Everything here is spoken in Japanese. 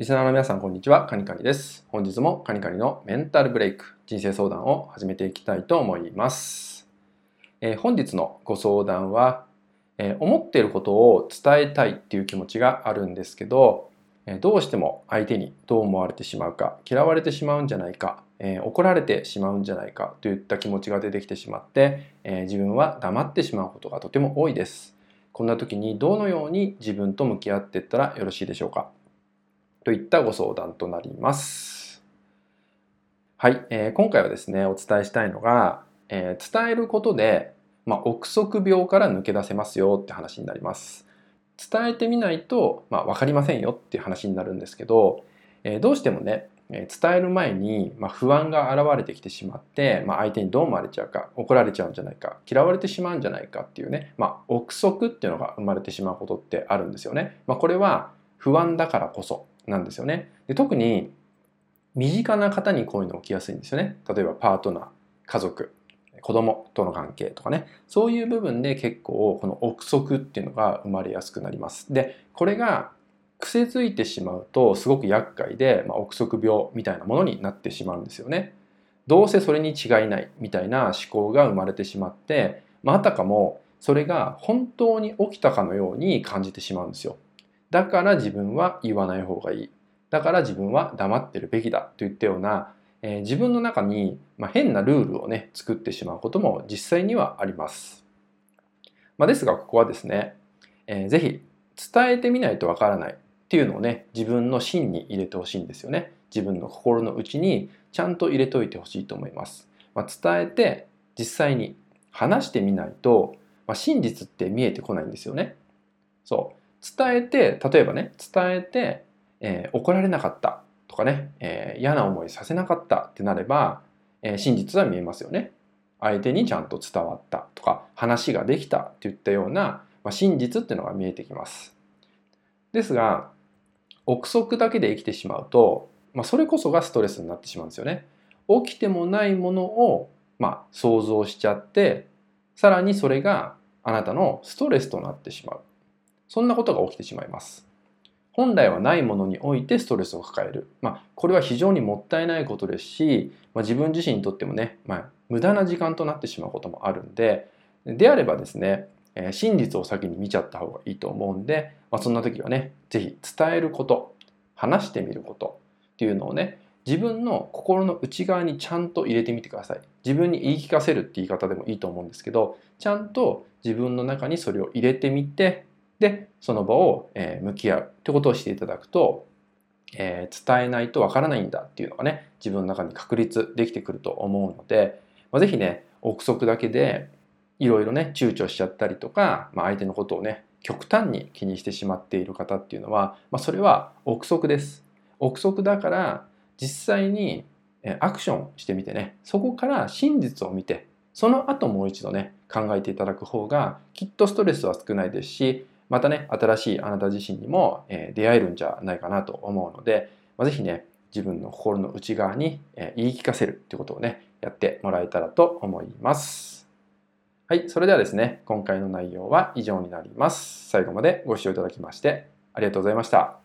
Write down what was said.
リスナーの皆さん、こんにちは。カニカニです。本日もカニカニのメンタルブレイク、人生相談を始めていきたいと思います。えー、本日のご相談は、えー、思っていることを伝えたいっていう気持ちがあるんですけど、えー、どうしても相手にどう思われてしまうか、嫌われてしまうんじゃないか、え怒られてしまうんじゃないかといった気持ちが出てきてしまって、え自分は黙ってしまうことがとても多いです。こんな時にどのように自分と向き合っていったらよろしいでしょうか？といったご相談となります。はい、えー、今回はですね、お伝えしたいのが、えー、伝えることで、まあ、憶測病から抜け出せますよって話になります。伝えてみないと、まあ、分かりませんよっていう話になるんですけど、えー、どうしてもね、伝える前に、まあ、不安が現れてきてしまって、まあ、相手にどう思われちゃうか怒られちゃうんじゃないか嫌われてしまうんじゃないかっていうね、まあ、憶測っていうのが生まれてしまうことってあるんですよね。まあ、これは不安だからこそなんですよね。で特に身近な方にこういうの起きやすいんですよね。例えばパートナー、家族、子供との関係とかね。そういう部分で結構この憶測っていうのが生まれやすくなります。で、これが癖づいてしまうとすごく厄介で、まあ、憶測病みたいなものになってしまうんですよね。どうせそれに違いないみたいな思考が生まれてしまって、まあ、あたかもそれが本当に起きたかのように感じてしまうんですよ。だから自分は言わない方がいい。だから自分は黙ってるべきだといったような、えー、自分の中に、まあ、変なルールをね、作ってしまうことも実際にはあります。まあ、ですが、ここはですね、えー、ぜひ伝えてみないとわからないっていうのをね、自分の芯に入れてほしいんですよね。自分の心の内にちゃんと入れといてほしいと思います。まあ、伝えて実際に話してみないと、まあ、真実って見えてこないんですよね。そう。伝えて、例えばね、伝えて、えー、怒られなかったとかね、えー、嫌な思いさせなかったってなれば、えー、真実は見えますよね。相手にちゃんと伝わったとか、話ができたっていったような、まあ、真実っていうのが見えてきます。ですが、憶測だけで生きてしまうと、まあ、それこそがストレスになってしまうんですよね。起きてもないものを、まあ、想像しちゃって、さらにそれがあなたのストレスとなってしまう。そんなことが起きてしまいます。本来はないものにおいてストレスを抱える。まあ、これは非常にもったいないことですし、まあ、自分自身にとってもね、まあ、無駄な時間となってしまうこともあるんで、であればですね、え、真実を先に見ちゃった方がいいと思うんで、まあ、そんな時はね、是非伝えること、話してみることっていうのをね、自分の心の内側にちゃんと入れてみてください。自分に言い聞かせるって言い方でもいいと思うんですけど、ちゃんと自分の中にそれを入れてみて、でその場を、え向き合うってことをしていただくと、えー、伝えないとわからないんだっていうのがね自分の中に確立できてくると思うので、まあ、ぜひね憶測だけでいろいろね躊躇しちゃったりとか、まあ、相手のことをね極端に気にしてしまっている方っていうのは、まあ、それは憶測です。憶測だから実際にアクションしてみてねそこから真実を見てその後もう一度ね考えていただく方がきっとストレスは少ないですしまたね、新しいあなた自身にも、え出会えるんじゃないかなと思うので、まあ、ぜひね、自分の心の内側に、え言い聞かせるということをね、やってもらえたらと思います。はい、それではですね、今回の内容は以上になります。最後までご視聴いただきましてありがとうございました。